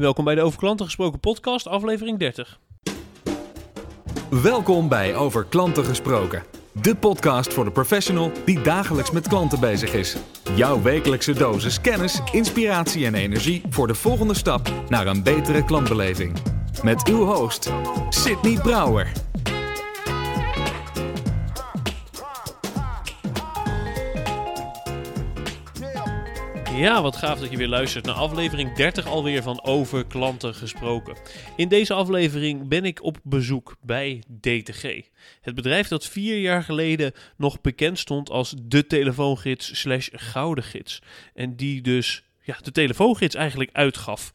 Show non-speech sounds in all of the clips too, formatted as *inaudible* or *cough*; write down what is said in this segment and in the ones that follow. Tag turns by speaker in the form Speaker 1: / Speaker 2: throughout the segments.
Speaker 1: Welkom bij de Over Klanten Gesproken podcast, aflevering 30.
Speaker 2: Welkom bij Over Klanten Gesproken. De podcast voor de professional die dagelijks met klanten bezig is. Jouw wekelijkse dosis kennis, inspiratie en energie voor de volgende stap naar een betere klantbeleving. Met uw host, Sydney Brouwer.
Speaker 1: Ja, wat gaaf dat je weer luistert naar aflevering 30 alweer van Over Klanten Gesproken. In deze aflevering ben ik op bezoek bij DTG. Het bedrijf dat vier jaar geleden nog bekend stond als de telefoongids slash gouden gids. En die dus ja, de telefoongids eigenlijk uitgaf.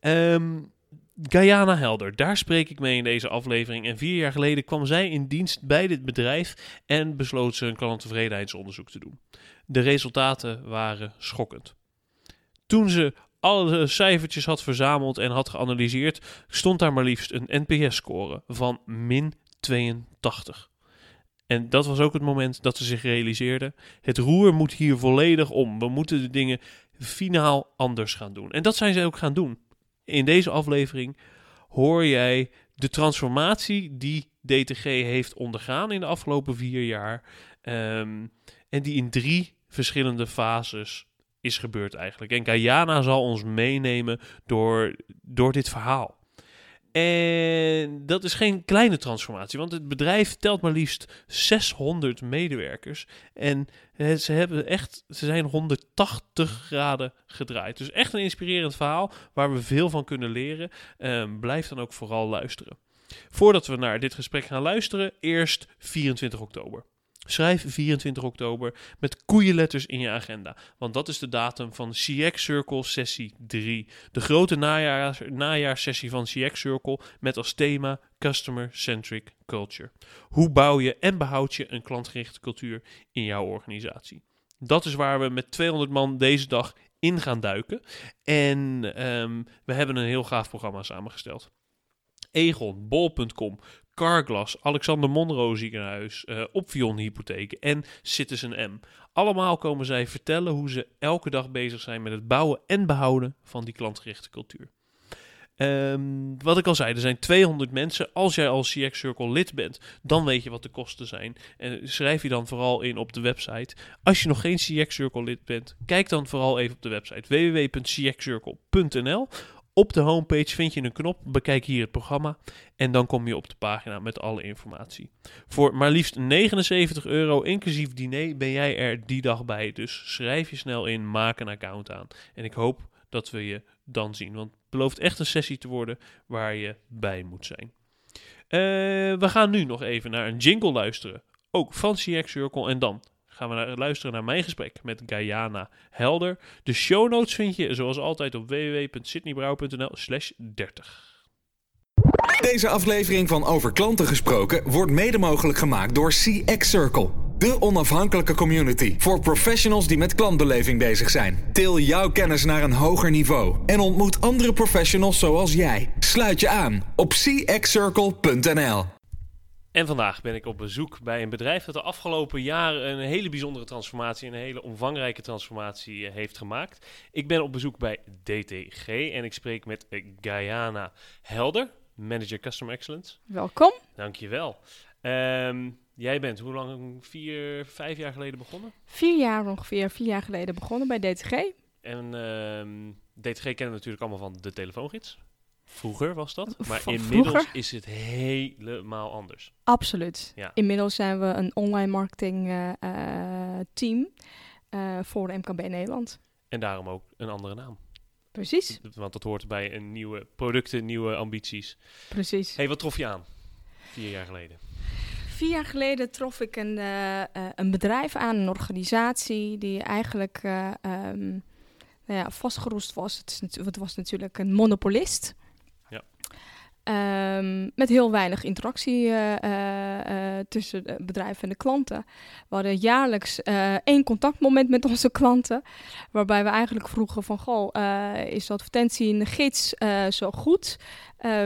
Speaker 1: Ehm Guyana Helder, daar spreek ik mee in deze aflevering. En vier jaar geleden kwam zij in dienst bij dit bedrijf en besloot ze een klanttevredenheidsonderzoek te doen. De resultaten waren schokkend. Toen ze alle cijfertjes had verzameld en had geanalyseerd, stond daar maar liefst een NPS-score van min 82. En dat was ook het moment dat ze zich realiseerden: het roer moet hier volledig om. We moeten de dingen finaal anders gaan doen. En dat zijn ze ook gaan doen. In deze aflevering hoor jij de transformatie die DTG heeft ondergaan in de afgelopen vier jaar. ehm, en die in drie verschillende fases is gebeurd eigenlijk. En Guyana zal ons meenemen door, door dit verhaal. En dat is geen kleine transformatie, want het bedrijf telt maar liefst 600 medewerkers. En eh, ze, hebben echt, ze zijn 180 graden gedraaid. Dus echt een inspirerend verhaal waar we veel van kunnen leren. Ehm, blijf dan ook vooral luisteren. Voordat we naar dit gesprek gaan luisteren, eerst 24 oktober. Schrijf 24 oktober met koeienletters in je agenda. Want dat is de datum van CX Circle sessie 3. De grote najaars, najaarssessie van CX Circle met als thema Customer Centric Culture. Hoe bouw je en behoud je een klantgerichte cultuur in jouw organisatie? Dat is waar we met 200 man deze dag in gaan duiken. En ehm, we hebben een heel gaaf programma samengesteld. Egon, Bol.com, Carglass, Alexander Monroe ziekenhuis, eh Opvion hypotheken en Citizen M. Allemaal komen zij vertellen hoe ze elke dag bezig zijn met het bouwen en behouden van die klantgerichte cultuur. Ehm, wat ik al zei, er zijn 200 mensen. Als jij als CX Circle lid bent, dan weet je wat de kosten zijn. En schrijf je dan vooral in op de website. Als je nog geen CX Circle lid bent, kijk dan vooral even op de website www.cxcircle.nl. Op de homepage vind je een knop, bekijk hier het programma en dan kom je op de pagina met alle informatie. Voor maar liefst 79 euro inclusief diner ben jij er die dag bij. Dus schrijf je snel in, maak een account aan. En ik hoop dat we je dan zien, want het belooft echt een sessie te worden waar je bij moet zijn. Eh, we gaan nu nog even naar een jingle luisteren, ook van CX Circle en dan gaan we luisteren naar mijn gesprek met Guyana Helder. De show notes vind je zoals altijd op www.sydneybrouw.nl slash 30.
Speaker 2: Deze aflevering van Over Klanten Gesproken wordt mede mogelijk gemaakt door CX Circle. De onafhankelijke community voor professionals die met klantbeleving bezig zijn. Til jouw kennis naar een hoger niveau en ontmoet andere professionals zoals jij. Sluit je aan op cxcircle.nl.
Speaker 1: En vandaag ben ik op bezoek bij een bedrijf dat de afgelopen jaren een hele bijzondere transformatie, een hele omvangrijke transformatie eh, heeft gemaakt. Ik ben op bezoek bij DTG en ik spreek met eh, Guyana Helder, Manager Customer Excellence.
Speaker 3: Welkom.
Speaker 1: Dankjewel. Ehm jij bent hoe lang, vier, vijf jaar geleden begonnen?
Speaker 3: Vier jaar ongeveer, vier jaar geleden begonnen bij DTG.
Speaker 1: En ehm, DTG kennen we natuurlijk allemaal van de telefoongids. Vroeger was dat, maar
Speaker 3: Van
Speaker 1: inmiddels
Speaker 3: vroeger?
Speaker 1: is het helemaal anders.
Speaker 3: Absoluut.
Speaker 1: Ja.
Speaker 3: Inmiddels zijn we een online marketing eh, eh, team eh, voor de MKB Nederland.
Speaker 1: En daarom ook een andere naam.
Speaker 3: Precies,
Speaker 1: Want dat hoort bij een nieuwe producten, nieuwe ambities.
Speaker 3: precies.
Speaker 1: hey, wat trof je aan? Vier jaar geleden.
Speaker 3: Vier jaar geleden trof ik een, een bedrijf aan, een organisatie die eigenlijk eh, ehm, nou ja, vastgeroest was. Het, is het was natuurlijk een monopolist.
Speaker 1: Ja.
Speaker 3: Ehm, met heel weinig interactie eh, eh, eh, tussen het bedrijf en de klanten. We hadden jaarlijks één contactmoment met onze klanten. Waarbij we eigenlijk vroegen van, goh, is de advertentie in de gids zo goed?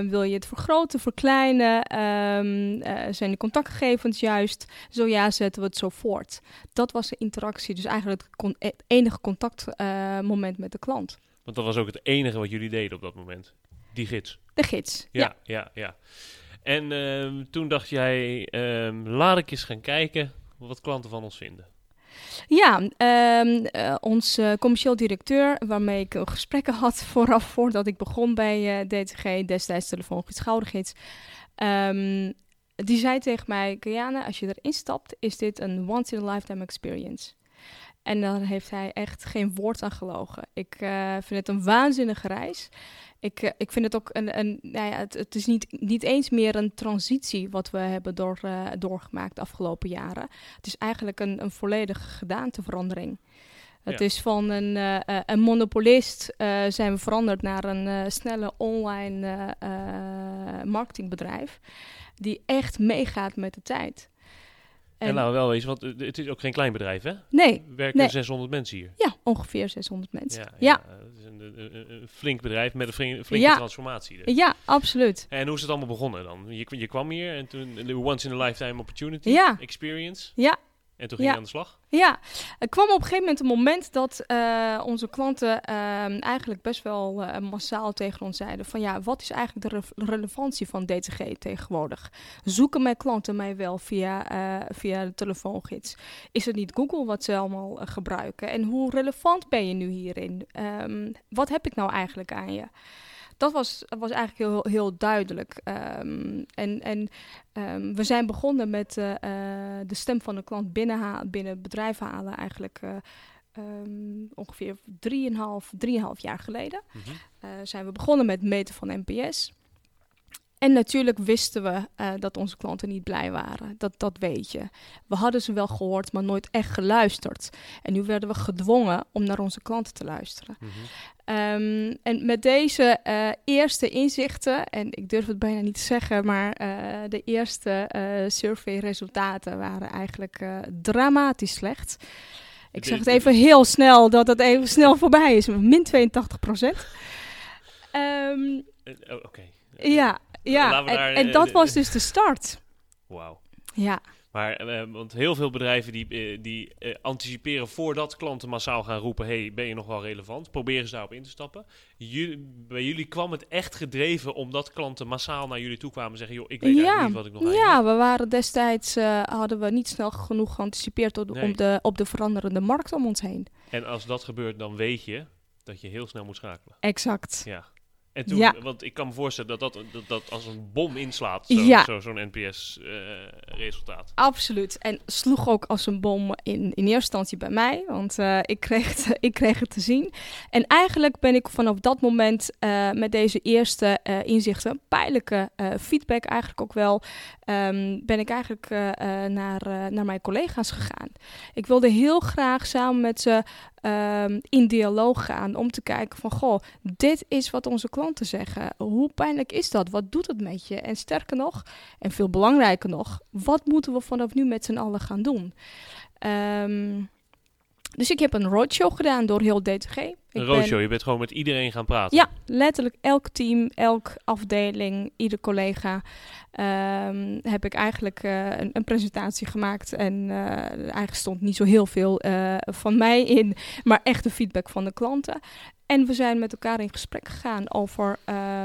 Speaker 3: Wil je het vergroten, verkleinen? Ehm, eh, zijn de contactgegevens juist? Zo ja, zetten we het zo voort. Dat was de interactie, dus eigenlijk het, con- het enige contactmoment met de klant.
Speaker 1: Want dat was ook het enige wat jullie deden op dat moment. Die gids.
Speaker 3: De gids.
Speaker 1: Ja,
Speaker 3: Ja.
Speaker 1: ja, ja. En ehm, toen dacht jij, ehm, laat ik eens gaan kijken wat klanten van ons vinden.
Speaker 3: Ja, ehm, eh, ons eh, commercieel directeur, waarmee ik gesprekken had *laughs* vooraf, voordat ik begon bij eh, DTG, destijds telefoongids, schoudergids. ehm, die zei tegen mij, Guyana, als je erin stapt, is dit een once-in-a-lifetime experience. En daar heeft hij echt geen woord aan gelogen. Ik vind het een waanzinnige reis. Ik, eh, ik vind het ook een. een nou ja, het, het is niet, niet eens meer een transitie wat we hebben door, eh, doorgemaakt de afgelopen jaren. Het is eigenlijk een, een volledige gedaanteverandering. Het
Speaker 1: Ja.
Speaker 3: is van een, eh, een monopolist zijn we veranderd naar een snelle online marketingbedrijf. Die echt meegaat met de tijd.
Speaker 1: En, laten we wel wezen, want het is ook geen klein bedrijf, hè?
Speaker 3: nee,
Speaker 1: Er werken
Speaker 3: Nee.
Speaker 1: 600 mensen hier.
Speaker 3: ja, ongeveer 600 mensen.
Speaker 1: Ja,
Speaker 3: Ja.
Speaker 1: Een, flink bedrijf met een flink- flinke
Speaker 3: Ja.
Speaker 1: transformatie. dus.
Speaker 3: Ja, absoluut.
Speaker 1: En hoe is het allemaal begonnen dan? Je, je kwam hier en toen de once in a lifetime opportunity
Speaker 3: Ja.
Speaker 1: experience.
Speaker 3: Ja.
Speaker 1: En toen ging
Speaker 3: Ja.
Speaker 1: je aan de slag.
Speaker 3: Ja, er kwam op een gegeven moment een moment dat eh, onze klanten ehm, eigenlijk best wel eh, massaal tegen ons zeiden van ja, wat is eigenlijk de re- relevantie van DTG tegenwoordig? Zoeken mijn klanten mij wel via, eh, via de telefoongids? Is het niet Google wat ze allemaal eh, gebruiken? En hoe relevant ben je nu hierin? Ehm, wat heb ik nou eigenlijk aan je? Dat was, was eigenlijk heel, heel duidelijk. Ehm, en en ehm, we zijn begonnen met eh, eh, de stem van de klant binnen, het bedrijf halen, eigenlijk eh, ehm, ongeveer 3,5 3,5 jaar geleden.
Speaker 1: Mhm.
Speaker 3: Zijn we begonnen met meten van NPS. En natuurlijk wisten we eh, dat onze klanten niet blij waren. Dat, dat weet je. We hadden ze wel gehoord, maar nooit echt geluisterd. En nu werden we gedwongen om naar onze klanten te luisteren.
Speaker 1: Mhm.
Speaker 3: Ehm, en met deze eh, eerste inzichten, en ik durf het bijna niet te zeggen, maar eh, de eerste surveyresultaten waren eigenlijk dramatisch slecht. Ik zeg het even heel snel, dat het even snel voorbij is. Min 82 procent. *laughs* Ehm,
Speaker 1: Eh, oh, Oké.
Speaker 3: ja, ja. En,
Speaker 1: daar,
Speaker 3: en
Speaker 1: eh,
Speaker 3: dat was dus de start.
Speaker 1: Wauw.
Speaker 3: Ja,
Speaker 1: Maar, eh, want heel veel bedrijven die, eh, die anticiperen voordat klanten massaal gaan roepen: hey, ben je nog wel relevant? Proberen ze daarop in te stappen. Jullie, bij jullie kwam het echt gedreven omdat klanten massaal naar jullie toe kwamen en zeggen: joh, ik weet eigenlijk niet wat ik nog aan
Speaker 3: ja,
Speaker 1: heb."
Speaker 3: we waren destijds, hadden we niet snel genoeg geanticipeerd op de,
Speaker 1: Nee.
Speaker 3: op de, op de veranderende markt om ons heen.
Speaker 1: En als dat gebeurt, dan weet je dat je heel snel moet schakelen.
Speaker 3: Exact.
Speaker 1: Ja. En toen,
Speaker 3: Ja.
Speaker 1: want ik kan me voorstellen dat dat, dat, dat als een bom inslaat,
Speaker 3: Ja.
Speaker 1: zo'n zo, zo'n NPS-resultaat.
Speaker 3: Absoluut. En sloeg ook als een bom in, in eerste instantie bij mij, want eh, ik, kreeg het, *laughs* ik kreeg het te zien. En eigenlijk ben ik vanaf dat moment eh, met deze eerste eh, inzichten, pijnlijke eh, feedback eigenlijk ook wel, ehm, ben ik eigenlijk eh, eh, naar, eh, naar mijn collega's gegaan. Ik wilde heel graag samen met ze ehm, in dialoog gaan om te kijken van, goh, dit is wat onze klanten zeggen. Hoe pijnlijk is dat? Wat doet het met je? En sterker nog, en veel belangrijker nog, wat moeten we vanaf nu met z'n allen gaan doen? Ehm, dus ik heb een roadshow gedaan door heel DTG.
Speaker 1: Een
Speaker 3: ben-
Speaker 1: roadshow, je bent gewoon met iedereen gaan praten.
Speaker 3: Ja, letterlijk elk team, elk afdeling, ieder collega ehm, heb ik eigenlijk eh, een, een presentatie gemaakt. En eh, eigenlijk stond niet zo heel veel eh, van mij in, maar echt de feedback van de klanten. En we zijn met elkaar in gesprek gegaan over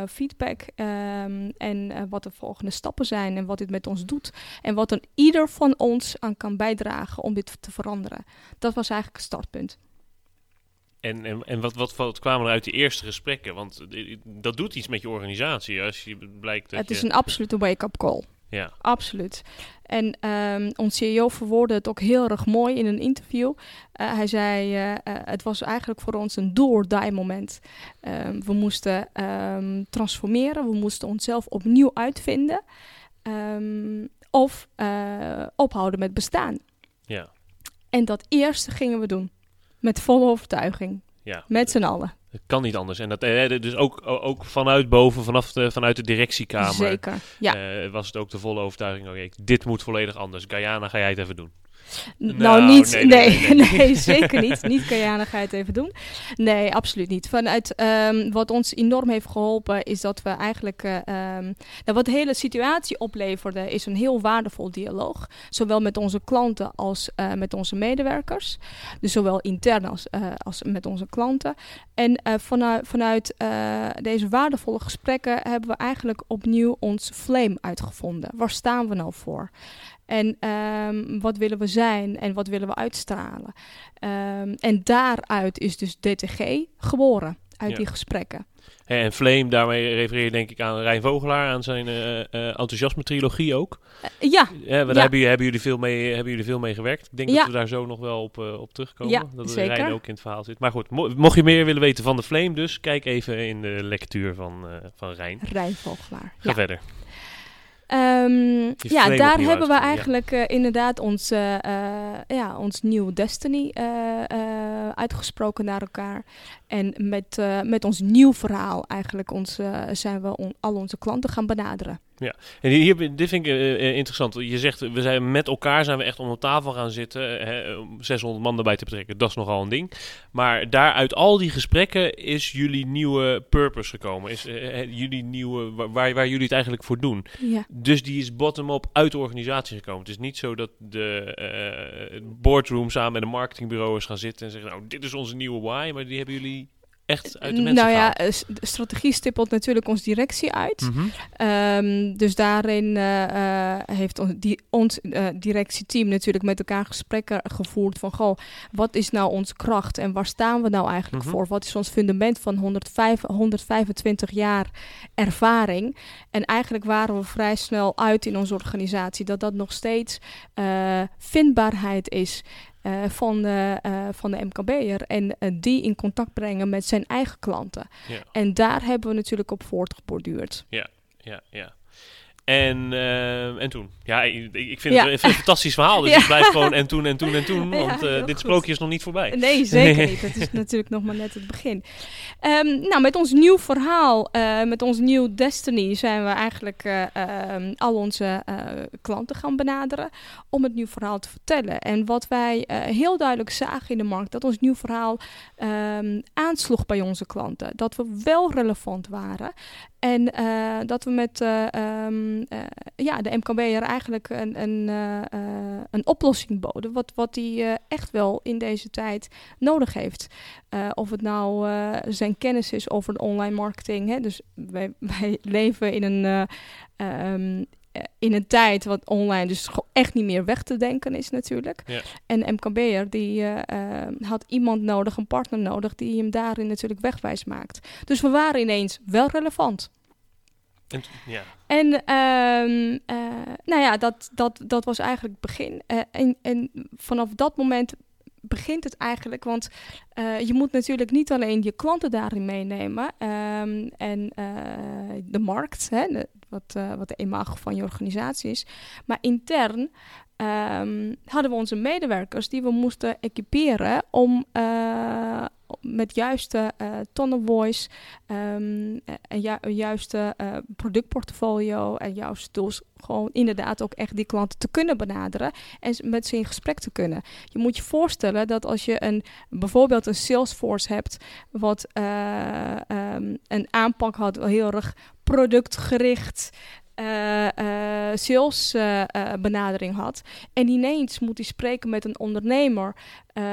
Speaker 3: feedback ehm, en wat de volgende stappen zijn en wat dit met ons doet. En wat een ieder van ons aan kan bijdragen om dit te veranderen. Dat was eigenlijk het startpunt.
Speaker 1: En, en, en wat, wat, wat kwamen er uit die eerste gesprekken? Want dat doet iets met je organisatie als je blijkt dat
Speaker 3: Het is
Speaker 1: je...
Speaker 3: een absolute wake-up call.
Speaker 1: Ja,
Speaker 3: Absoluut. En ehm ons CEO verwoordde het ook heel erg mooi in een interview. Eh, hij zei, eh, het was eigenlijk voor ons een do-or-die moment. Ehm, we moesten ehm, transformeren, we moesten onszelf opnieuw uitvinden. Of ophouden met bestaan.
Speaker 1: ja,
Speaker 3: En dat eerste gingen we doen. Met volle overtuiging.
Speaker 1: ja.
Speaker 3: Met z'n allen.
Speaker 1: Het kan niet anders. En dat, eh, dus ook, ook vanuit boven, vanaf de, vanuit de directiekamer,
Speaker 3: Zeker. Ja.
Speaker 1: eh, was het ook de volle overtuiging, oké, dit moet volledig anders. Guyana, ga jij het even doen. Nou,
Speaker 3: Nou, niet.
Speaker 1: nee,
Speaker 3: Nee, zeker niet. *laughs* Niet Kajanigheid even doen. Nee, absoluut niet. Vanuit ehm, wat ons enorm heeft geholpen, is dat we eigenlijk. eh, ehm, nou, wat de hele situatie opleverde, is een heel waardevol dialoog. Zowel met onze klanten als eh, met onze medewerkers. Dus zowel intern als, eh, als met onze klanten. En vanuit, vanuit deze waardevolle gesprekken hebben we eigenlijk opnieuw ons flame uitgevonden. Waar staan we nou voor? En ehm, wat willen we zijn en wat willen we uitstralen? Ehm, en daaruit is dus DTG geboren, uit
Speaker 1: Ja.
Speaker 3: die gesprekken.
Speaker 1: En Flame, daarmee refereer je denk ik aan Rijn Vogelaar, aan zijn eh, eh, enthousiasme-trilogie ook.
Speaker 3: Eh, ja,
Speaker 1: Ja, daar
Speaker 3: Ja.
Speaker 1: hebben, jullie, hebben, jullie veel mee, hebben jullie veel mee gewerkt. Ik denk
Speaker 3: Ja.
Speaker 1: dat we daar zo nog wel op, op terugkomen. Dat. Rijn ook in het verhaal zit. Maar goed, mo- mocht je meer willen weten van de Flame dus, kijk even in de lectuur van, van Rijn.
Speaker 3: Rijnvogelaar.
Speaker 1: Ga
Speaker 3: Ja.
Speaker 1: verder.
Speaker 3: Ehm, ja, daar hebben we
Speaker 1: ja.
Speaker 3: eigenlijk eh, inderdaad ons, eh, eh, ja, ons nieuw Destiny uitgesproken naar elkaar. En met, eh, met ons nieuw verhaal eigenlijk ons, eh, zijn we on- al onze klanten gaan benaderen.
Speaker 1: En hier, dit vind ik eh, eh, interessant. Je zegt, we zijn met elkaar zijn we echt om de tafel gaan zitten. Hè, om 600 man erbij te betrekken, dat is nogal een ding. Maar daar uit al die gesprekken is jullie nieuwe purpose gekomen. Is eh, eh, jullie nieuwe, wa- waar, waar jullie het eigenlijk voor doen.
Speaker 3: Ja.
Speaker 1: Dus die is bottom-up uit de organisatie gekomen. Het is niet zo dat de eh, boardroom samen met een marketingbureau is gaan zitten en zeggen, nou, dit is onze nieuwe why. Maar die hebben jullie echt uit de mensen
Speaker 3: nou ja, eh, de strategie stippelt natuurlijk ons directie uit.
Speaker 1: Mhm.
Speaker 3: Ehm, dus daarin eh, eh, heeft ons, die, ons directieteam natuurlijk met elkaar gesprekken gevoerd van goh, wat is nou onze kracht en waar staan we nou eigenlijk
Speaker 1: Mhm.
Speaker 3: voor? Wat is ons fundament van 105, 125 jaar ervaring? En eigenlijk waren we vrij snel uit in onze organisatie dat dat nog steeds vindbaarheid is. Eh, van, de, eh, van de MKB'er en eh, die in contact brengen met zijn eigen klanten.
Speaker 1: Ja.
Speaker 3: En daar hebben we natuurlijk op voortgeborduurd.
Speaker 1: Ja, ja. En, eh, en toen? Ja, ik, ik vind
Speaker 3: Ja.
Speaker 1: het een fantastisch verhaal. Dus *laughs*
Speaker 3: Ja.
Speaker 1: ik blijf gewoon en toen en toen en toen. *laughs* Want eh, dit
Speaker 3: goed.
Speaker 1: sprookje is nog niet voorbij.
Speaker 3: Nee, zeker niet. Het is natuurlijk nog maar net het begin. Ehm, nou, met ons nieuw verhaal, eh, met ons nieuw Destiny, zijn we eigenlijk eh, ehm, al onze klanten gaan benaderen om het nieuw verhaal te vertellen. En wat wij heel duidelijk zagen in de markt, dat ons nieuw verhaal ehm, aansloeg bij onze klanten. Dat we wel relevant waren. En dat we met ja, de MKB'er eigenlijk een, een, eh, eh, een oplossing boden. Wat, wat die eh, echt wel in deze tijd nodig heeft. Of het nou zijn kennis is over de online marketing. Hè? Dus wij, *laughs* wij leven in een, eh, ehm, eh, in een tijd wat online dus gewoon echt niet meer weg te denken is natuurlijk.
Speaker 1: Ja.
Speaker 3: En MKB'er die eh, eh, had iemand nodig, een partner nodig, die hem daarin natuurlijk wegwijs maakt. Dus we waren ineens wel relevant.
Speaker 1: En, ja.
Speaker 3: En ehm, eh, nou ja, dat, dat, dat was eigenlijk het begin. Eh, en, en vanaf dat moment begint het eigenlijk, want eh, je moet natuurlijk niet alleen je klanten daarin meenemen ehm, en de markt, hè, wat, wat de imago van je organisatie is, maar intern ehm, hadden we onze medewerkers die we moesten equiperen om met juiste eh tone of voice, ehm, eh, en een juiste eh, productportfolio en juiste tools, gewoon inderdaad ook echt die klanten te kunnen benaderen en met ze in gesprek te kunnen. Je moet je voorstellen dat als je een, bijvoorbeeld een Salesforce hebt, wat eh, ehm, een aanpak had, heel erg productgericht. Eh eh eh, eh, benadering had. En ineens moet hij spreken met een ondernemer eh,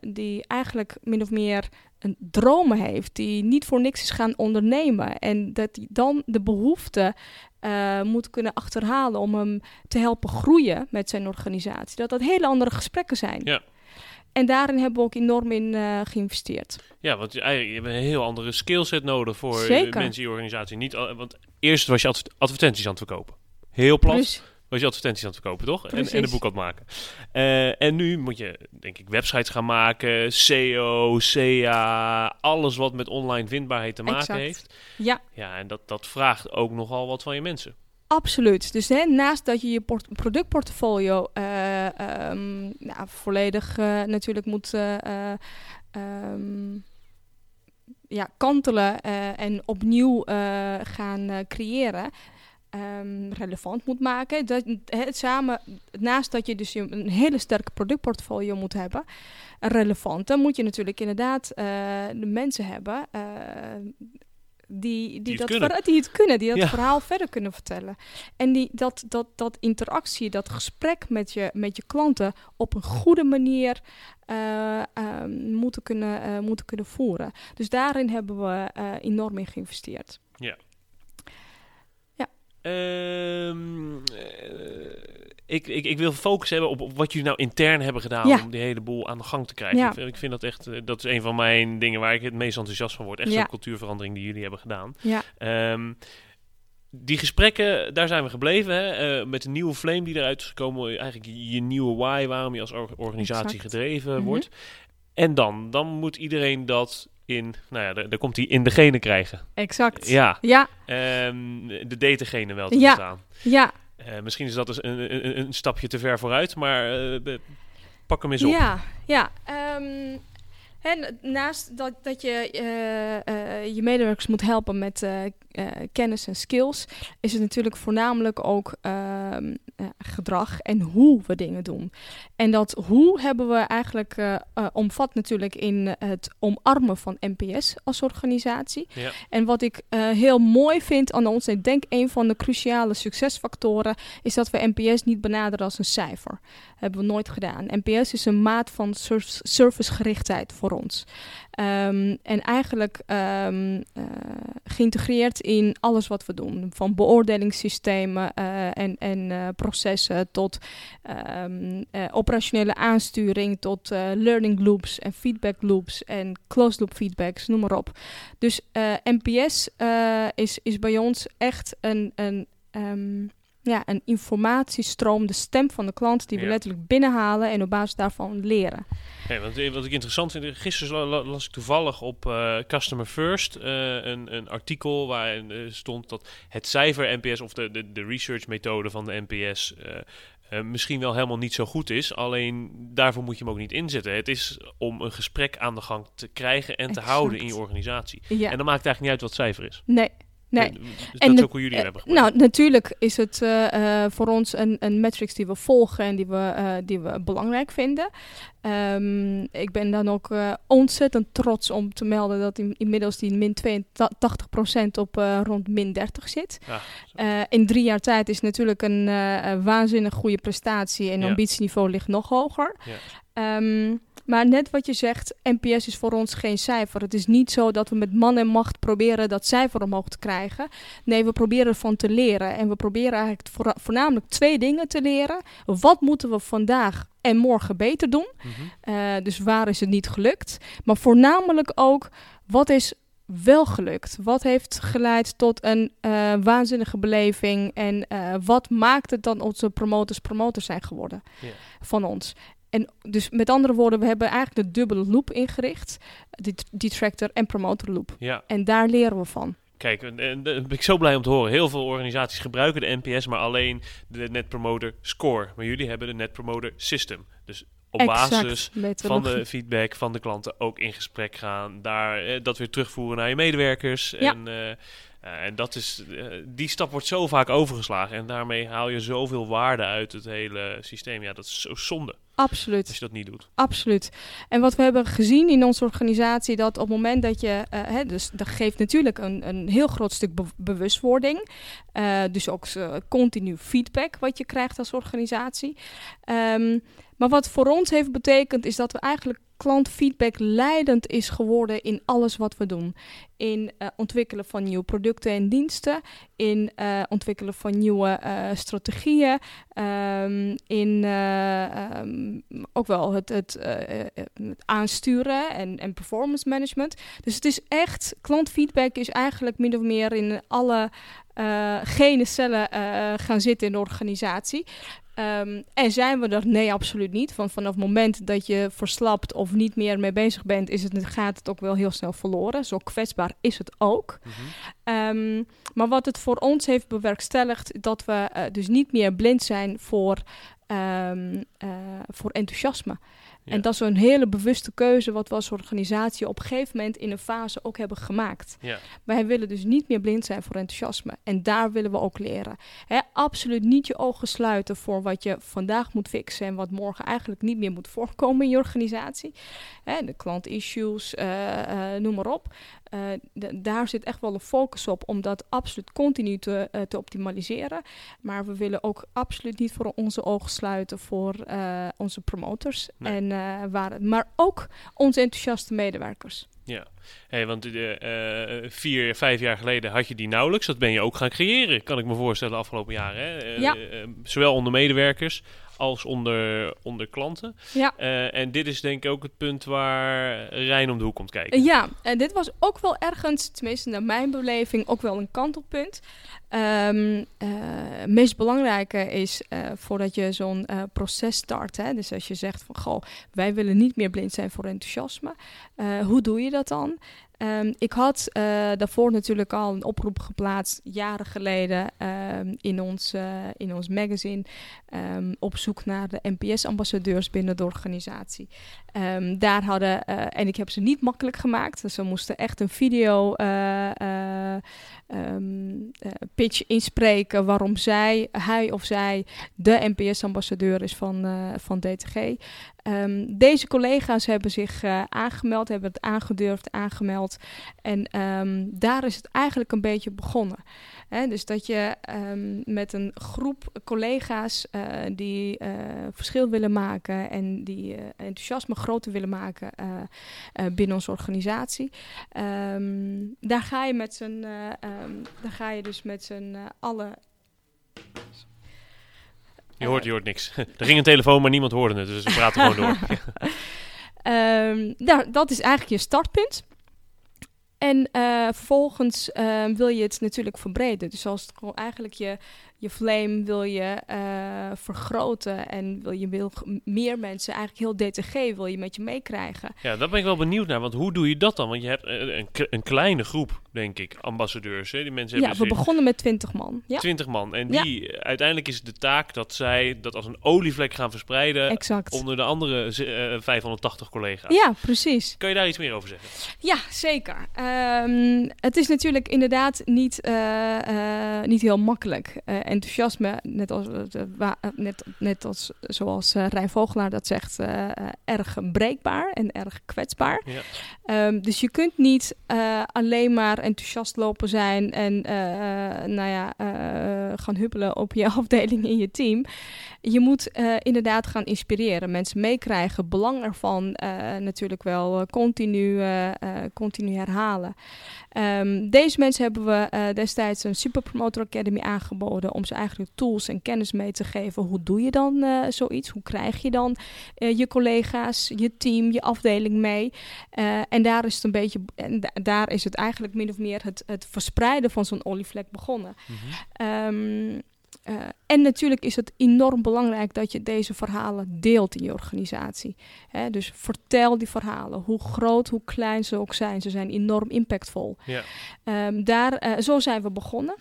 Speaker 3: die eigenlijk min of meer een dromen heeft, die niet voor niks is gaan ondernemen. En dat hij dan de behoefte eh, moet kunnen achterhalen om hem te helpen groeien met zijn organisatie. Dat dat hele andere gesprekken zijn.
Speaker 1: Ja.
Speaker 3: En daarin hebben we ook enorm in eh, geïnvesteerd.
Speaker 1: ja, want je, eigenlijk, je hebt een heel andere skillset nodig voor
Speaker 3: Zeker.
Speaker 1: mensen in je organisatie. Niet, al- want eerst was je adver- advertenties aan het verkopen. Heel plat. Was je advertenties aan het verkopen, toch? En, en een boek aan het maken. Eh, en nu moet je, denk ik, websites gaan maken, SEO, SEA, alles wat met online vindbaarheid te maken
Speaker 3: Exact.
Speaker 1: heeft.
Speaker 3: ja,
Speaker 1: Ja, en dat, dat vraagt ook nogal wat van je mensen.
Speaker 3: Absoluut. Dus hè, naast dat je je port- productportfolio eh, ehm, nou, volledig eh, natuurlijk moet eh, eh, ehm, ja, kantelen en opnieuw gaan creëren. ehm, relevant moet maken. Dat, het samen, naast dat je dus een hele sterke productportfolio moet hebben, een relevante, moet je natuurlijk inderdaad de mensen hebben die, die,
Speaker 1: het
Speaker 3: dat verha- die het kunnen, die dat
Speaker 1: Ja.
Speaker 3: verhaal verder kunnen vertellen. En die, dat, dat, dat interactie, dat gesprek met je, met je klanten op een goede manier eh, ehm, moeten, kunnen, eh, moeten kunnen voeren. Dus daarin hebben we eh, enorm in geïnvesteerd.
Speaker 1: Ehm, eh, ik, ik, ik wil focus hebben op, op wat jullie nou intern hebben gedaan
Speaker 3: Ja.
Speaker 1: om die hele boel aan de gang te krijgen.
Speaker 3: Ja.
Speaker 1: Ik, vind, dat echt, eh, dat is een van mijn dingen waar ik het meest enthousiast van word. Echt
Speaker 3: Ja.
Speaker 1: zo'n cultuurverandering die jullie hebben gedaan.
Speaker 3: Ja,
Speaker 1: Ehm, die gesprekken, daar zijn we gebleven. Hè? eh, met de nieuwe flame die eruit is gekomen. Eigenlijk je nieuwe why, waarom je als or- organisatie
Speaker 3: Exact.
Speaker 1: gedreven
Speaker 3: Mhm.
Speaker 1: wordt. En dan, dan moet iedereen dat in, nou ja, daar komt hij in degene krijgen.
Speaker 3: exact.
Speaker 1: Ja,
Speaker 3: ja,
Speaker 1: ehm, de degene wel te
Speaker 3: Ja. ja.
Speaker 1: Eh, misschien is dat dus een, een, een stapje te ver vooruit, maar eh, pak hem eens op.
Speaker 3: Ja, ja. ehm, en naast dat, dat je eh, eh, je medewerkers moet helpen met eh, kennis en skills, is het natuurlijk voornamelijk ook ehm, eh, gedrag en hoe we dingen doen. En dat hoe hebben we eigenlijk omvat natuurlijk in het omarmen van NPS als organisatie.
Speaker 1: Ja.
Speaker 3: En wat ik heel mooi vind aan ons, en ik denk een van de cruciale succesfactoren, is dat we NPS niet benaderen als een cijfer. Hebben we nooit gedaan. NPS is een maat van service- servicegerichtheid voor ons. Ehm, en eigenlijk ehm, eh, geïntegreerd in alles wat we doen. Van beoordelingssystemen eh, en, en eh, processen tot ehm, eh, operationele aansturing, tot learning loops en feedback loops en closed loop feedbacks, noem maar op. Dus NPS is, is bij ons echt een, een, ja, een informatiestroom, de stem van de klant, die we
Speaker 1: Ja.
Speaker 3: letterlijk binnenhalen en op basis daarvan leren.
Speaker 1: Nee, want, eh, wat ik interessant vind, gisteren la- la- las ik toevallig op eh, Customer First eh, een, een artikel waarin eh, stond dat het cijfer NPS of de, de, de research methode van de NPS eh, eh, misschien wel helemaal niet zo goed is. Alleen daarvoor moet je hem ook niet inzetten. Het is om een gesprek aan de gang te krijgen en te houden in je organisatie.
Speaker 3: Ja,
Speaker 1: En dan maakt het eigenlijk niet uit wat het cijfer is.
Speaker 3: nee, nee.
Speaker 1: Dus
Speaker 3: En
Speaker 1: dat is ook hoe jullie
Speaker 3: Eh,
Speaker 1: hebben.
Speaker 3: Nou, natuurlijk is het eh, eh, voor ons een, een matrix die we volgen en die we, die we belangrijk vinden. Ehm, ik ben dan ook ontzettend trots om te melden dat in, inmiddels die min 82% op rond min 30 zit.
Speaker 1: Ja,
Speaker 3: in drie jaar tijd is natuurlijk een waanzinnig goede prestatie en
Speaker 1: Ja.
Speaker 3: ambitieniveau ligt nog hoger.
Speaker 1: Ja.
Speaker 3: Ehm, maar net wat je zegt, NPS is voor ons geen cijfer. Het is niet zo dat we met man en macht proberen dat cijfer omhoog te krijgen. Nee, we proberen ervan te leren. En we proberen eigenlijk voorna- voornamelijk twee dingen te leren. Wat moeten we vandaag en morgen beter doen?
Speaker 1: Mhm.
Speaker 3: Eh, dus waar is het niet gelukt? Maar voornamelijk ook, wat is wel gelukt? Wat heeft geleid tot een eh, waanzinnige beleving? En eh, wat maakt het dan onze promotors promotors zijn geworden van ons? En dus met andere woorden, we hebben eigenlijk de dubbele loop ingericht. Die detractor en promoter loop.
Speaker 1: ja.
Speaker 3: En daar leren we van.
Speaker 1: Kijk, en, en, daar ben ik zo blij om te horen. Heel veel organisaties gebruiken de NPS, maar alleen de Net Promoter Score. Maar jullie hebben de Net Promoter System. Dus op basis van de feedback van de klanten ook in gesprek gaan. Daar eh, dat weer terugvoeren naar je medewerkers.
Speaker 3: Ja.
Speaker 1: En, eh, en dat is, eh, die stap wordt zo vaak overgeslagen. En daarmee haal je zoveel waarde uit het hele systeem. Ja, dat is zo zonde
Speaker 3: Absoluut.
Speaker 1: als je dat niet doet.
Speaker 3: Absoluut. En wat we hebben gezien in onze organisatie, dat op het moment dat je, eh, hè, dus dat geeft natuurlijk een, een heel groot stuk be- bewustwording. Eh, dus ook eh, continu feedback wat je krijgt als organisatie. Ehm, maar wat voor ons heeft betekend, is dat we eigenlijk klantfeedback leidend is geworden in alles wat we doen. In eh, ontwikkelen van nieuwe producten en diensten, in eh, ontwikkelen van nieuwe eh, strategieën, ehm, in eh, ehm, ook wel het, het, het aansturen en, en performance management. Dus het is echt, klantfeedback is eigenlijk min of meer in alle eh gene cellen gaan zitten in de organisatie. Ehm, en zijn we er? Nee, absoluut niet. Want vanaf het moment dat je verslapt of niet meer mee bezig bent, is het, gaat het ook wel heel snel verloren. Zo kwetsbaar is het ook.
Speaker 1: Mhm.
Speaker 3: Ehm, maar wat het voor ons heeft bewerkstelligd, dat we eh, dus niet meer blind zijn voor, ehm, eh, voor enthousiasme. En dat is een hele bewuste keuze wat we als organisatie op een gegeven moment in een fase ook hebben gemaakt.
Speaker 1: Ja.
Speaker 3: Wij willen dus niet meer blind zijn voor enthousiasme. En daar willen we ook leren. Hè, absoluut niet je ogen sluiten voor wat je vandaag moet fixen en wat morgen eigenlijk niet meer moet voorkomen in je organisatie. Hè, de klant-issues, uh, noem maar op. Uh, daar zit echt wel een focus op om dat absoluut continu te, uh, te optimaliseren. Maar we willen ook absoluut niet voor onze ogen sluiten voor uh, onze promotors. Nee. En, waar, maar ook onze enthousiaste medewerkers.
Speaker 1: Ja, hey, want vier, vijf jaar geleden had je die nauwelijks. Dat ben je ook gaan creëren, kan ik me voorstellen, de afgelopen jaren. Hè?
Speaker 3: Ja.
Speaker 1: zowel onder medewerkers als onder, onder klanten.
Speaker 3: Ja.
Speaker 1: Uh, en dit is denk ik ook het punt waar Rijn om de hoek komt kijken.
Speaker 3: Ja, en dit was ook wel ergens, tenminste naar mijn beleving, ook wel een kantelpunt. Um, uh, meest belangrijke is uh, voordat je zo'n proces start, hè, dus als je zegt van goh, wij willen niet meer blind zijn voor enthousiasme, hoe doe je dat dan? Um, ik had uh, daarvoor natuurlijk al een oproep geplaatst, jaren geleden, um, in, ons, uh, in ons magazine, um, op zoek naar de NPS-ambassadeurs binnen de organisatie. daar hadden, uh, en ik heb ze niet makkelijk gemaakt, dus we moesten echt een video pitch inspreken waarom zij, hij of zij, de NPS-ambassadeur is van, van DTG. Um, deze collega's hebben zich uh, aangemeld, hebben het aangedurfd, aangemeld. En um, daar is het eigenlijk een beetje begonnen. Dus dat je um, met een groep collega's uh, die uh, verschil willen maken en die enthousiasme groter willen maken binnen onze organisatie. daar ga je met dus met z'n allen
Speaker 1: je hoort, je hoort niks. *laughs* er ging een telefoon, maar niemand hoorde het, dus we praten gewoon door.
Speaker 3: um, *laughs* *laughs* nou, dat is eigenlijk je startpunt. En uh, vervolgens uh, wil je het natuurlijk verbreden. Dus als het gewoon eigenlijk je, je flame wil je uh, vergroten en wil je wil meer mensen, eigenlijk heel DTG wil je met je meekrijgen.
Speaker 1: Ja, daar ben ik wel benieuwd naar, want hoe doe je dat dan? Want je hebt een, een kleine groep, denk ik, ambassadeurs. Hè? Die mensen
Speaker 3: ja, we begonnen met 20 man. Ja.
Speaker 1: 20 man. En die, ja. uiteindelijk is het de taak dat zij dat als een olievlek gaan verspreiden
Speaker 3: exact.
Speaker 1: onder de andere 580 collega's.
Speaker 3: Ja, precies.
Speaker 1: Kan je daar iets meer over zeggen?
Speaker 3: Ja, zeker. Um, het is natuurlijk inderdaad niet, uh, niet heel makkelijk. Enthousiasme, net als, net, net als zoals Rijn Vogelaar dat zegt, erg breekbaar en erg kwetsbaar.
Speaker 1: Ja.
Speaker 3: Um, dus je kunt niet alleen maar enthousiast lopen zijn en nou ja, gaan huppelen op je *laughs* afdeling in je team. Je moet inderdaad gaan inspireren, mensen meekrijgen, belang ervan natuurlijk wel continu, continu herhalen. Um, deze mensen hebben we destijds een Super Promoter Academy aangeboden om ze eigenlijk tools en kennis mee te geven. Hoe doe je dan zoiets? Hoe krijg je dan je collega's, je team, je afdeling mee? en daar is het een beetje, en da daar is het eigenlijk min of meer het, het verspreiden van zo'n olievlek begonnen. Mm -hmm. um, uh, en natuurlijk is het enorm belangrijk dat je deze verhalen deelt in je organisatie. Hè, dus vertel die verhalen, hoe groot, hoe klein ze ook zijn. Ze zijn enorm impactvol.
Speaker 1: Ja.
Speaker 3: Um, daar, uh, zo zijn we begonnen.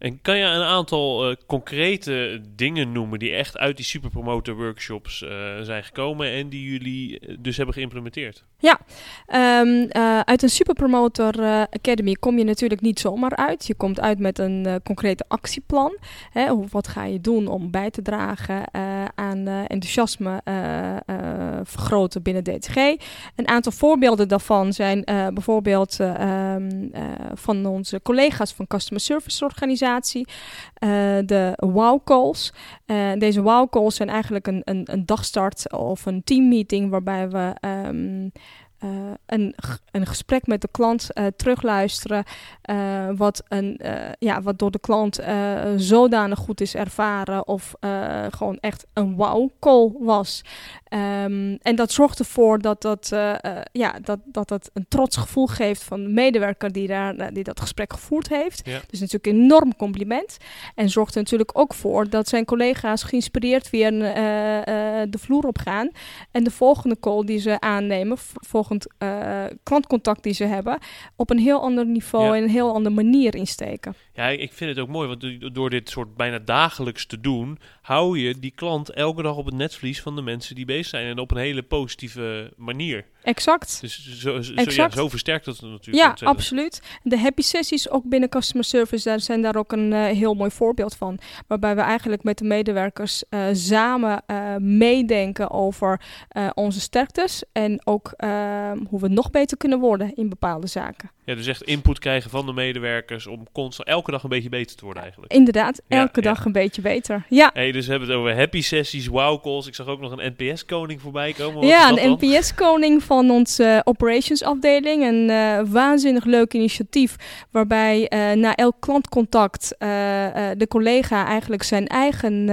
Speaker 1: En kan je een aantal uh, concrete dingen noemen die echt uit die superpromoter workshops uh, zijn gekomen en die jullie dus hebben geïmplementeerd?
Speaker 3: Ja, uh, uit een superpromoter academy kom je natuurlijk niet zomaar uit. Je komt uit met een concrete actieplan. Hè, wat ga je doen om bij te dragen aan enthousiasme vergroten binnen DTG? Een aantal voorbeelden daarvan zijn bijvoorbeeld um, van onze collega's van Customer Service Organisatie. Uh, de wow calls. Uh, deze wow calls zijn eigenlijk een, een, een dagstart of een teammeeting waarbij we um, uh, een, een gesprek met de klant terugluisteren. Wat, een, ja, wat door de klant zodanig goed is ervaren. Of gewoon echt een wow-call was. Um, en dat zorgt ervoor dat dat, ja, dat, dat het een trots gevoel geeft van de medewerker die, daar, die dat gesprek gevoerd heeft.
Speaker 1: Ja.
Speaker 3: Dus natuurlijk een enorm compliment. En zorgt er natuurlijk ook voor dat zijn collega's geïnspireerd weer de vloer op gaan. En de volgende call die ze aannemen, volgend klantcontact die ze hebben, op een heel ander niveau en een heel andere manier insteken.
Speaker 1: Ja, ik vind het ook mooi, want door dit soort bijna dagelijks te doen, hou je die klant elke dag op het netvlies van de mensen die bezig zijn en op een hele positieve manier.
Speaker 3: Exact.
Speaker 1: Dus zo, zo, Ja, zo versterkt dat natuurlijk.
Speaker 3: Ja, absoluut. De happy sessies ook binnen customer service, daar zijn daar ook een uh, heel mooi voorbeeld van. Waarbij we eigenlijk met de medewerkers uh, samen uh, meedenken over onze sterktes en ook hoe we nog beter kunnen worden in bepaalde zaken.
Speaker 1: Ja, dus echt input krijgen van de medewerkers om constant elke dag een beetje beter te worden eigenlijk.
Speaker 3: Inderdaad, elke dag een beetje beter. Ja.
Speaker 1: Hey, dus we hebben het over happy sessies, wow calls. Ik zag ook nog een NPS-koning voorbij komen. Wat
Speaker 3: ja, een NPS-koning van onze operations afdeling. Een uh, waanzinnig leuk initiatief waarbij uh, na elk klantcontact de collega eigenlijk zijn eigen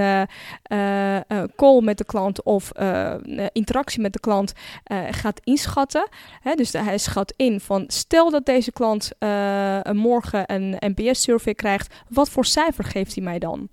Speaker 3: call met de klant of interactie met de klant gaat inschatten. Hè, dus hij schat in van stel dat deze klant morgen een NPS-survey krijgt, wat voor cijfer geeft hij mij dan?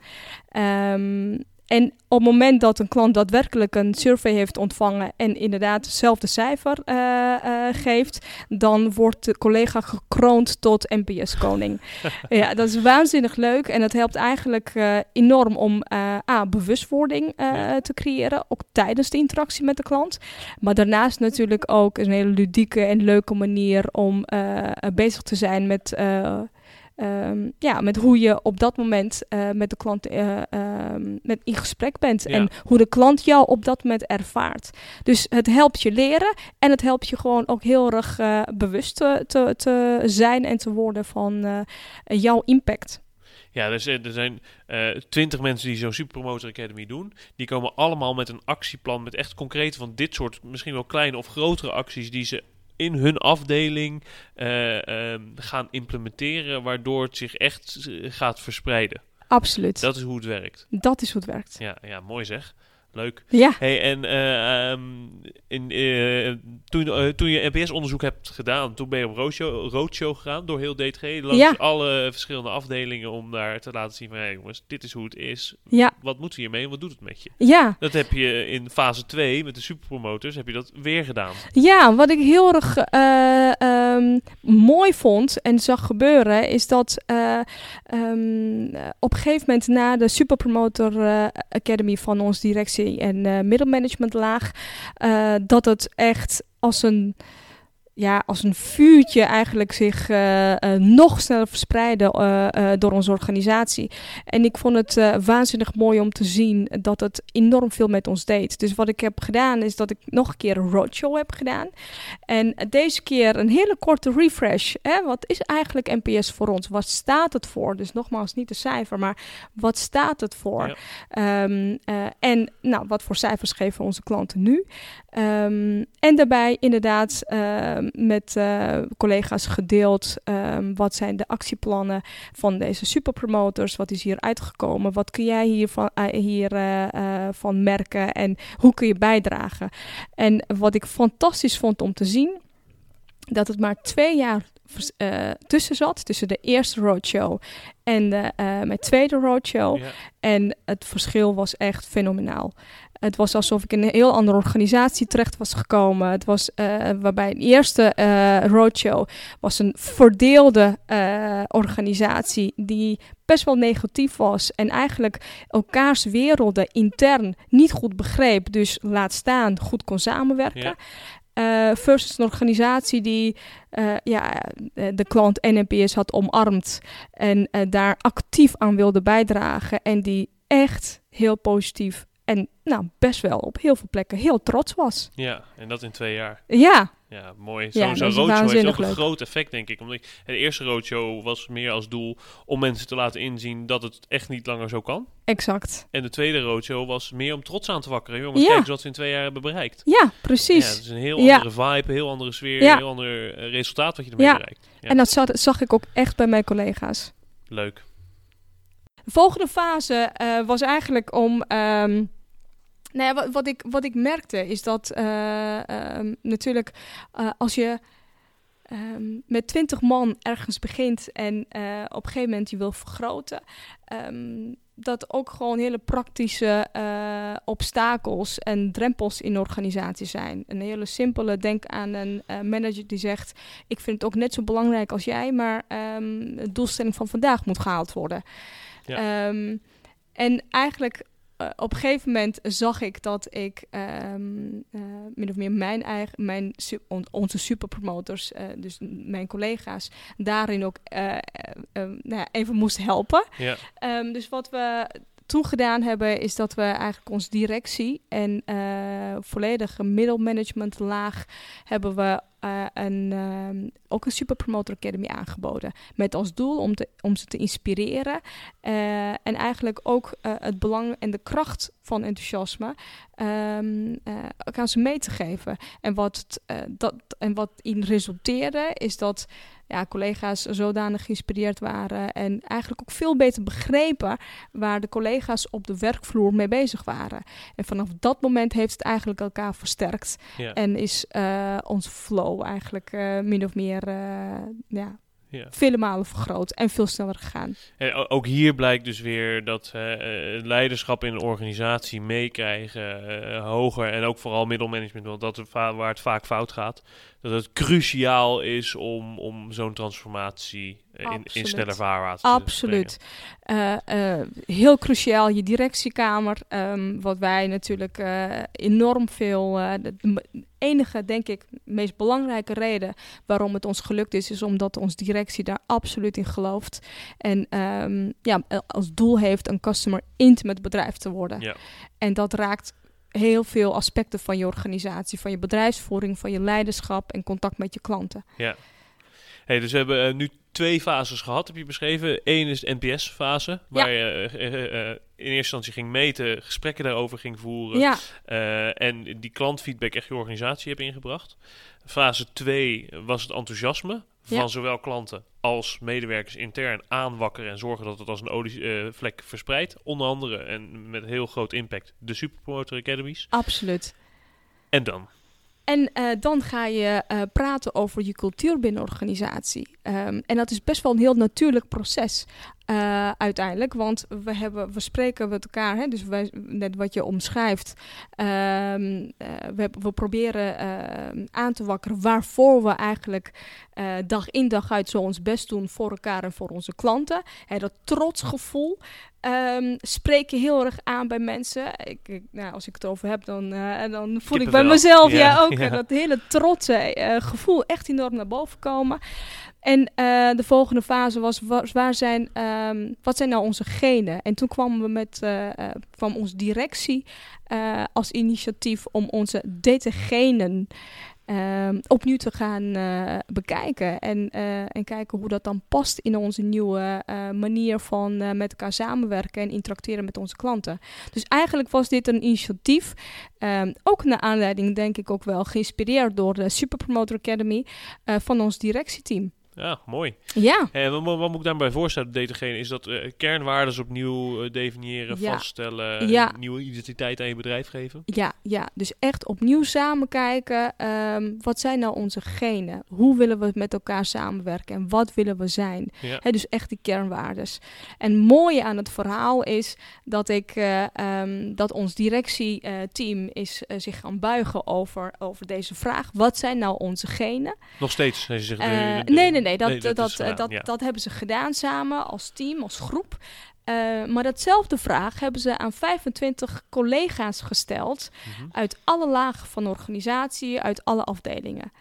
Speaker 3: Um, en op het moment dat een klant daadwerkelijk een survey heeft ontvangen en inderdaad hetzelfde cijfer uh, uh, geeft, dan wordt de collega gekroond tot NPS-koning. *laughs* ja, dat is waanzinnig leuk en dat helpt eigenlijk uh, enorm om A, bewustwording te creëren, ook tijdens de interactie met de klant. Maar daarnaast natuurlijk ook een hele ludieke en leuke manier om bezig te zijn met Um, ja, met hoe je op dat moment uh, met de klant uh, um, met in gesprek bent. Ja. En hoe de klant jou op dat moment ervaart. Dus het helpt je leren en het helpt je gewoon ook heel erg uh, bewust te, te, te, zijn en te worden van jouw impact.
Speaker 1: Ja, er zijn, er zijn twintig mensen die zo'n Superpromoter Academy doen. Die komen allemaal met een actieplan, met echt concrete van dit soort, misschien wel kleine of grotere acties die ze in hun afdeling uh, uh, gaan implementeren, waardoor het zich echt gaat verspreiden.
Speaker 3: Absoluut.
Speaker 1: Dat is hoe het werkt.
Speaker 3: Dat is hoe het werkt.
Speaker 1: Ja, ja mooi zeg. Leuk.
Speaker 3: Ja.
Speaker 1: Hey, en uh, um, in, uh, toen, uh, toen je NPS-onderzoek hebt gedaan, toen ben je op roadshow, roadshow gegaan door heel DTG, langs ja. alle verschillende afdelingen om daar te laten zien van, hey, jongens, dit is hoe het is.
Speaker 3: Ja.
Speaker 1: Wat moeten we hiermee wat doet het met je?
Speaker 3: Ja.
Speaker 1: Dat heb je in fase 2 met de superpromoters, heb je dat weer gedaan.
Speaker 3: Ja, wat ik heel erg um, mooi vond en zag gebeuren, is dat um, op een gegeven moment na de Superpromoter Academy van ons directie en uh, middelmanagementlaag. Uh, dat het echt als een ja, als een vuurtje eigenlijk zich uh, uh, nog sneller verspreiden uh, door onze organisatie. En ik vond het waanzinnig mooi om te zien dat het enorm veel met ons deed. Dus wat ik heb gedaan is dat ik nog een keer een roadshow heb gedaan. En deze keer een hele korte refresh. Hè? Wat is eigenlijk NPS voor ons? Wat staat het voor? Dus nogmaals, niet de cijfer, maar wat staat het voor? Ja. Um, en nou, wat voor cijfers geven onze klanten nu? Um, en daarbij inderdaad um, met uh, collega's gedeeld. Um, wat zijn de actieplannen van deze superpromoters? Wat is hier uitgekomen? Wat kun jij hiervan, hier, uh, van merken? En hoe kun je bijdragen? En wat ik fantastisch vond om te zien, dat het maar twee jaar uh, tussen zat, tussen de eerste roadshow en de, uh, mijn tweede roadshow. Ja. En het verschil was echt fenomenaal. Het was alsof ik in een heel andere organisatie terecht was gekomen. Het was uh, waarbij de eerste uh, roadshow was een verdeelde uh, organisatie die best wel negatief was en eigenlijk elkaars werelden intern niet goed begreep. Dus laat staan goed kon samenwerken. Ja. Versus een organisatie die ja, de klant NPS had omarmd en daar actief aan wilde bijdragen en die echt heel positief en nou, best wel op heel veel plekken heel trots was.
Speaker 1: Ja, en dat in twee jaar.
Speaker 3: Ja.
Speaker 1: Ja, mooi. Zo'n zo roadshow heeft ook een groot effect, denk ik. Omdat de eerste roadshow was meer als doel om mensen te laten inzien dat het echt niet langer zo kan.
Speaker 3: Exact.
Speaker 1: En de tweede roadshow was meer om trots aan te wakkeren. Jongens, ja. kijk eens wat ze in twee jaar hebben bereikt.
Speaker 3: Ja, precies. Ja,
Speaker 1: het is een heel andere vibe, een heel andere sfeer, een heel ander resultaat wat je ermee bereikt.
Speaker 3: Ja. En dat zag, zag ik ook echt bij mijn collega's.
Speaker 1: Leuk.
Speaker 3: De volgende fase uh, was eigenlijk om... Um, nou ja, wat, wat, ik, wat ik merkte is dat uh, um, natuurlijk uh, als je um, met twintig man ergens begint en uh, op een gegeven moment je wil vergroten, um, dat ook gewoon hele praktische uh, obstakels en drempels in organisatie zijn. Een hele simpele, denk aan een uh, manager die zegt: Ik vind het ook net zo belangrijk als jij, maar um, de doelstelling van vandaag moet gehaald worden. Ja. Um, en eigenlijk uh, op een gegeven moment zag ik dat ik um, uh, min of meer mijn eigen, mijn, on, onze superpromoters, uh, dus mijn collega's, daarin ook nou ja, even moest helpen. Ja. Um, dus wat we toen gedaan hebben, is dat we eigenlijk onze directie en volledige middelmanagementlaag hebben we uh, een, uh, ook een Super Promoter Academy aangeboden. Met als doel om, te, om ze te inspireren. Uh, en eigenlijk ook het belang en de kracht van enthousiasme um, aan ze mee te geven. En wat, dat, en wat in resulteerde, is dat ja, collega's zodanig geïnspireerd waren en eigenlijk ook veel beter begrepen waar de collega's op de werkvloer mee bezig waren. En vanaf dat moment heeft het eigenlijk elkaar versterkt ja. en is onze flow eigenlijk uh, min of meer uh, ja, ja. vele malen vergroot en veel sneller gegaan.
Speaker 1: En ook hier blijkt dus weer dat uh, leiderschap in een organisatie meekrijgen uh, hoger en ook vooral middelmanagement, want dat waar het vaak fout gaat. Dat het cruciaal is om, om zo'n transformatie in, in sneller vaarwater
Speaker 3: Absoluut. Heel cruciaal, je directiekamer. Um, wat wij natuurlijk enorm veel. de enige, denk ik, meest belangrijke reden waarom het ons gelukt is, is omdat onze directie daar absoluut in gelooft. En um, ja, als doel heeft een customer intimate bedrijf te worden. Ja. En dat raakt heel veel aspecten van je organisatie, van je bedrijfsvoering, van je leiderschap en contact met je klanten.
Speaker 1: Ja. Hey, dus we hebben uh, nu twee fases gehad, heb je beschreven. Eén is de NPS-fase, waar ja. je uh, uh, in eerste instantie ging meten, gesprekken daarover ging voeren. Ja. en die klantfeedback echt je organisatie hebt ingebracht. Fase 2 was het enthousiasme van ja. zowel klanten als medewerkers intern aanwakkeren en zorgen dat het als een olievlek verspreidt. Onder andere en met heel groot impact de Superpromoter Academies.
Speaker 3: Absoluut.
Speaker 1: En dan?
Speaker 3: En uh, dan ga je uh, praten over je cultuur binnen organisatie. Um, en dat is best wel een heel natuurlijk proces uh, uiteindelijk. Want we, hebben, we spreken met elkaar, hè, dus wij, net wat je omschrijft. Um, we, we, proberen aan te wakkeren waarvoor we eigenlijk dag in dag uit zo ons best doen voor elkaar en voor onze klanten. Hè, dat trotsgevoel. Um, spreek je heel erg aan bij mensen. Ik, ik, nou, als ik het over heb, dan, uh, dan voel ik bij mezelf ja, ja ook ja. dat hele trotse uh, gevoel echt enorm naar boven komen. En uh, de volgende fase was, waar zijn, um, wat zijn nou onze genen? En toen kwamen we met, kwam onze directie als initiatief om onze DT-genen uh, opnieuw te gaan uh, bekijken. En, uh, en kijken hoe dat dan past in onze nieuwe uh, manier van met elkaar samenwerken en interacteren met onze klanten. Dus eigenlijk was dit een initiatief, ehm, ook naar aanleiding denk ik ook wel geïnspireerd door de Super Promoter Academy van ons directieteam.
Speaker 1: Ja, mooi.
Speaker 3: Ja.
Speaker 1: En wat, wat moet ik daarbij voorstellen, DTG, is dat uh, kernwaarden opnieuw uh, definiëren, ja. vaststellen, ja. nieuwe identiteit aan je bedrijf geven?
Speaker 3: Ja, ja. dus echt opnieuw samen kijken, um, wat zijn nou onze genen? Hoe willen we met elkaar samenwerken en wat willen we zijn? Ja. He, dus echt die kernwaardes. En mooie aan het verhaal is dat ik, uh, um, dat ons directieteam is zich gaan buigen over, over deze vraag. Wat zijn nou onze genen?
Speaker 1: Nog steeds? Ze zich,
Speaker 3: nee, nee, nee, dat, nee, dat, dat, gedaan, dat, ja. dat, hebben ze gedaan samen als team, als groep. Uh, maar datzelfde vraag hebben ze aan 25 collega's gesteld mm -hmm. uit alle lagen van de organisatie, uit alle afdelingen.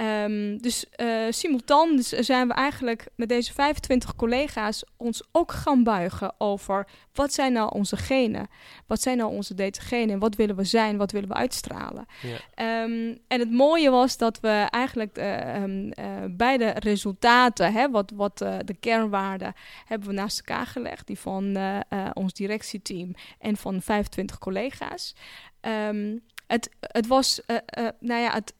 Speaker 3: Um, dus uh, simultaan dus zijn we eigenlijk met deze 25 collega's ons ook gaan buigen over wat zijn nou onze genen? Wat zijn nou onze DTG'en en wat willen we zijn? Wat willen we uitstralen? Ja. Um, en het mooie was dat we eigenlijk uh, um, uh, beide resultaten, hè, wat, wat de kernwaarden, hebben we naast elkaar gelegd. Die van ons directieteam en van 25 collega's. het, het was, nou ja, het,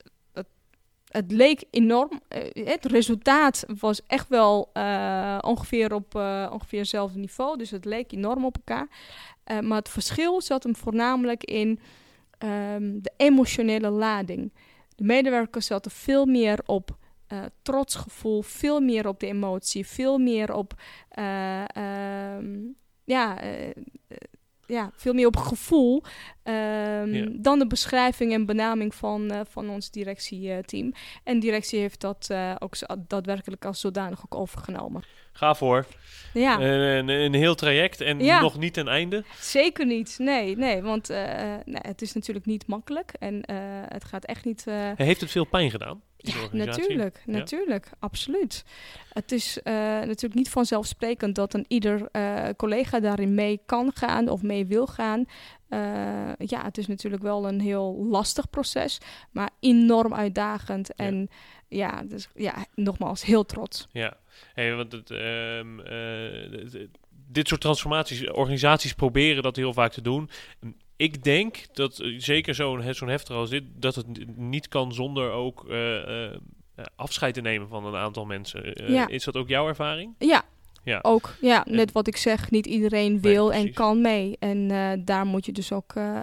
Speaker 3: het leek enorm. Uh, het resultaat was echt wel uh, ongeveer op uh, ongeveer hetzelfde niveau. Dus het leek enorm op elkaar. maar het verschil zat hem voornamelijk in um, de emotionele lading. De medewerkers zaten veel meer op trotsgevoel, veel meer op de emotie, veel meer op. Um, ja, eh, eh, ja, veel meer op gevoel ehm,
Speaker 1: Ja.
Speaker 3: dan de beschrijving en benaming van, eh, van ons directieteam. en directie heeft dat eh, ook daadwerkelijk als zodanig ook overgenomen.
Speaker 1: Ga voor.
Speaker 3: Ja,
Speaker 1: Een, een, een heel traject en
Speaker 3: Ja.
Speaker 1: nog niet ten einde.
Speaker 3: zeker niet. Nee, nee want eh, nee, het is natuurlijk niet makkelijk en het gaat echt niet...
Speaker 1: Heeft het veel pijn gedaan?
Speaker 3: Ja, natuurlijk,
Speaker 1: Ja.
Speaker 3: natuurlijk, absoluut. Het is eh, natuurlijk niet vanzelfsprekend dat een ieder eh, collega daarin mee kan gaan of mee wil gaan. Eh, ja, het is natuurlijk wel een heel lastig proces, maar enorm uitdagend. En ja, dus, ja, nogmaals, heel trots.
Speaker 1: Ja, hey, want het, ehm, eh, dit soort transformaties, organisaties proberen dat heel vaak te doen. Ik denk dat eh, zeker zo'n zo'n heftig als dit, dat het niet kan zonder ook eh, eh, afscheid te nemen van een aantal mensen.
Speaker 3: Ja.
Speaker 1: Is dat ook jouw ervaring?
Speaker 3: Ja,
Speaker 1: Ja.
Speaker 3: ook. Ja, net wat ik zeg, niet iedereen wil en kan mee. En daar moet je dus ook eh,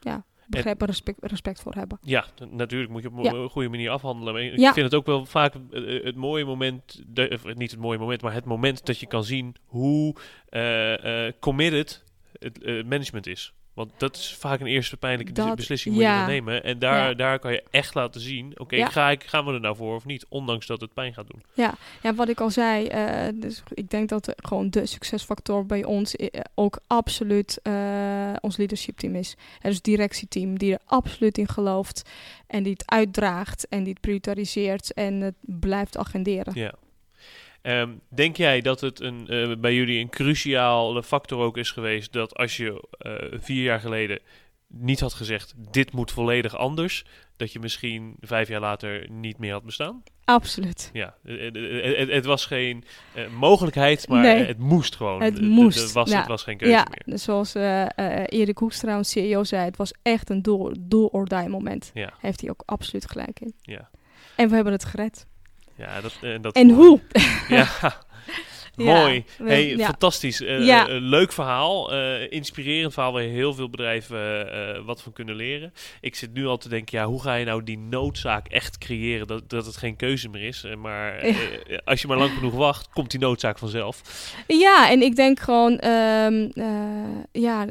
Speaker 3: ja, begrip en respect, respect voor hebben.
Speaker 1: Ja, natuurlijk moet je op een
Speaker 3: Ja.
Speaker 1: goede manier afhandelen. Maar ik
Speaker 3: Ja.
Speaker 1: vind het ook wel vaak het mooie moment, de, of niet het mooie moment, maar het moment dat je kan zien hoe committed het management is. Want dat is vaak een eerste pijnlijke
Speaker 3: Dat-
Speaker 1: beslissing moet je
Speaker 3: ja.
Speaker 1: nemen. En daar,
Speaker 3: Ja.
Speaker 1: daar kan je echt laten zien, oké,
Speaker 3: Ja.
Speaker 1: ga ik, gaan we er nou voor of niet? Ondanks dat het pijn gaat doen.
Speaker 3: Ja, wat ik al zei, eh, dus ik denk dat gewoon de succesfactor bij ons eh, ook absoluut eh, ons leadership team is. Het dus directieteam die er absoluut in gelooft en die het uitdraagt en die het prioritariseert en het blijft agenderen.
Speaker 1: Ja. Ehm, denk jij dat het een, eh, bij jullie een cruciale factor ook is geweest dat als je eh, vier jaar geleden niet had gezegd dit moet volledig anders, dat je misschien vijf jaar later niet meer had bestaan?
Speaker 3: Absoluut.
Speaker 1: Ja, eh, het, het was geen mogelijkheid, maar
Speaker 3: Nee.
Speaker 1: het moest gewoon.
Speaker 3: Het moest,
Speaker 1: was,
Speaker 3: ja.
Speaker 1: Het was geen keuze
Speaker 3: Ja,
Speaker 1: meer.
Speaker 3: zoals Erik Hoekstra, CEO, zei, het was echt een do, do or die moment.
Speaker 1: Ja,
Speaker 3: Heeft hij ook absoluut gelijk in.
Speaker 1: ja.
Speaker 3: En we hebben het gered.
Speaker 1: Ja, dat, eh, dat
Speaker 3: En hoe?
Speaker 1: Ja, *laughs* mooi. Hey, fantastisch. Eh, eh, leuk verhaal. eh, inspirerend verhaal waar heel veel bedrijven wat van kunnen leren. Ik zit nu al te denken, ja, hoe ga je nou die noodzaak echt creëren dat, dat het geen keuze meer is? Maar als je maar lang genoeg wacht, komt die noodzaak vanzelf.
Speaker 3: Ja, en ik denk gewoon ehm, eh, ja,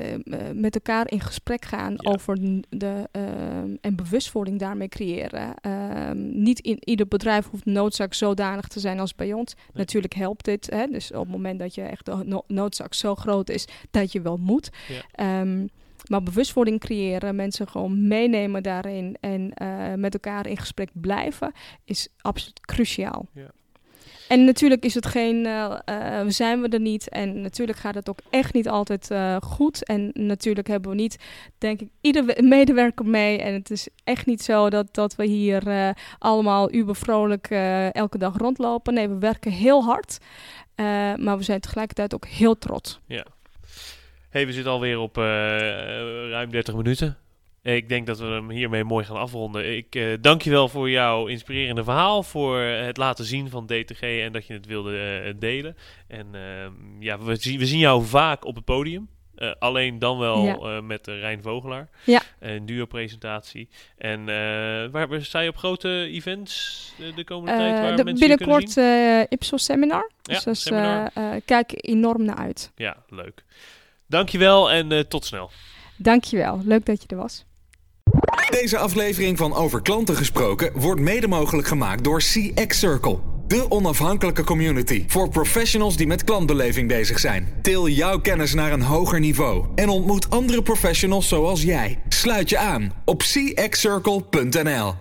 Speaker 3: met elkaar in gesprek gaan over de ehm, en bewustwording daarmee creëren. Ehm, niet in ieder bedrijf hoeft noodzaak zodanig te zijn als bij ons. Natuurlijk helpt dit. Hè? Dus op het moment dat je echt de no- noodzaak zo groot is dat je wel moet.
Speaker 1: Ja.
Speaker 3: Ehm, maar bewustwording creëren, mensen gewoon meenemen daarin en eh, met elkaar in gesprek blijven, is absoluut cruciaal.
Speaker 1: Ja.
Speaker 3: En natuurlijk is het geen, eh, eh, zijn we er niet. En natuurlijk gaat het ook echt niet altijd goed. En natuurlijk hebben we niet, denk ik, ieder we- medewerker mee. En het is echt niet zo dat, dat we hier allemaal ubervrolijk elke dag rondlopen. Nee, we werken heel hard. Eh, maar we zijn tegelijkertijd ook heel trots.
Speaker 1: hey, we zitten alweer op eh, ruim 30 minuten. Ik denk dat we hem hiermee mooi gaan afronden. Ik eh, dank je wel voor jouw inspirerende verhaal, voor het laten zien van DTG en dat je het wilde delen. En ehm, ja, we we zien jou vaak op het podium. Eh, alleen dan wel
Speaker 3: Ja.
Speaker 1: eh, met uh, Rijn Vogelaar.
Speaker 3: Ja.
Speaker 1: Een duo-presentatie. En eh, waar sta je op grote events eh, de komende tijd?
Speaker 3: Eh,
Speaker 1: Waar
Speaker 3: de-
Speaker 1: mensen je kunnen zien?
Speaker 3: binnenkort eh Ipsos Seminar.
Speaker 1: Ja,
Speaker 3: Dus, dus
Speaker 1: seminar.
Speaker 3: eh, eh, kijk enorm naar uit.
Speaker 1: Ja, leuk. Dankjewel en eh, tot snel.
Speaker 3: Dankjewel. Leuk dat je er was.
Speaker 2: Deze aflevering van Over Klanten gesproken wordt mede mogelijk gemaakt door CX Circle. De onafhankelijke community voor professionals die met klantbeleving bezig zijn. Til jouw kennis naar een hoger niveau en ontmoet andere professionals zoals jij. Sluit je aan op cxcircle.nl.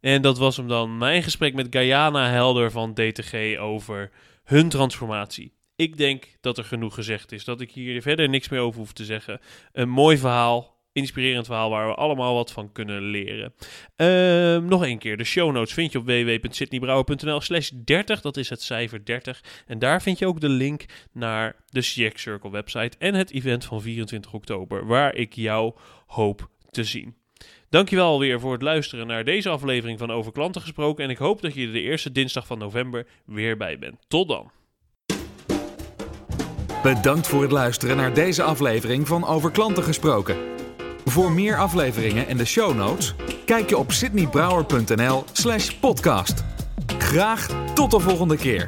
Speaker 1: En dat was hem dan. Mijn gesprek met Guyana Helder van DTG over hun transformatie. Ik denk dat er genoeg gezegd is. Dat ik hier verder niks meer over hoef te zeggen. Een mooi verhaal. Inspirerend verhaal waar we allemaal wat van kunnen leren. Ehm, nog een keer. De show notes vind je op www.sydneybrouwer.nl slash 30. Dat is het cijfer 30. En daar vind je ook de link naar de CX Circle website. En het event van 24 oktober. Waar ik jou hoop te zien. Dankjewel alweer voor het luisteren naar deze aflevering van Over Klanten Gesproken. En ik hoop dat je er de eerste dinsdag van november weer bij bent. Tot dan.
Speaker 2: Bedankt voor het luisteren naar deze aflevering van Over Klanten gesproken. Voor meer afleveringen en de show notes, kijk je op sydneybrouwer.nl slash podcast. Graag tot de volgende keer.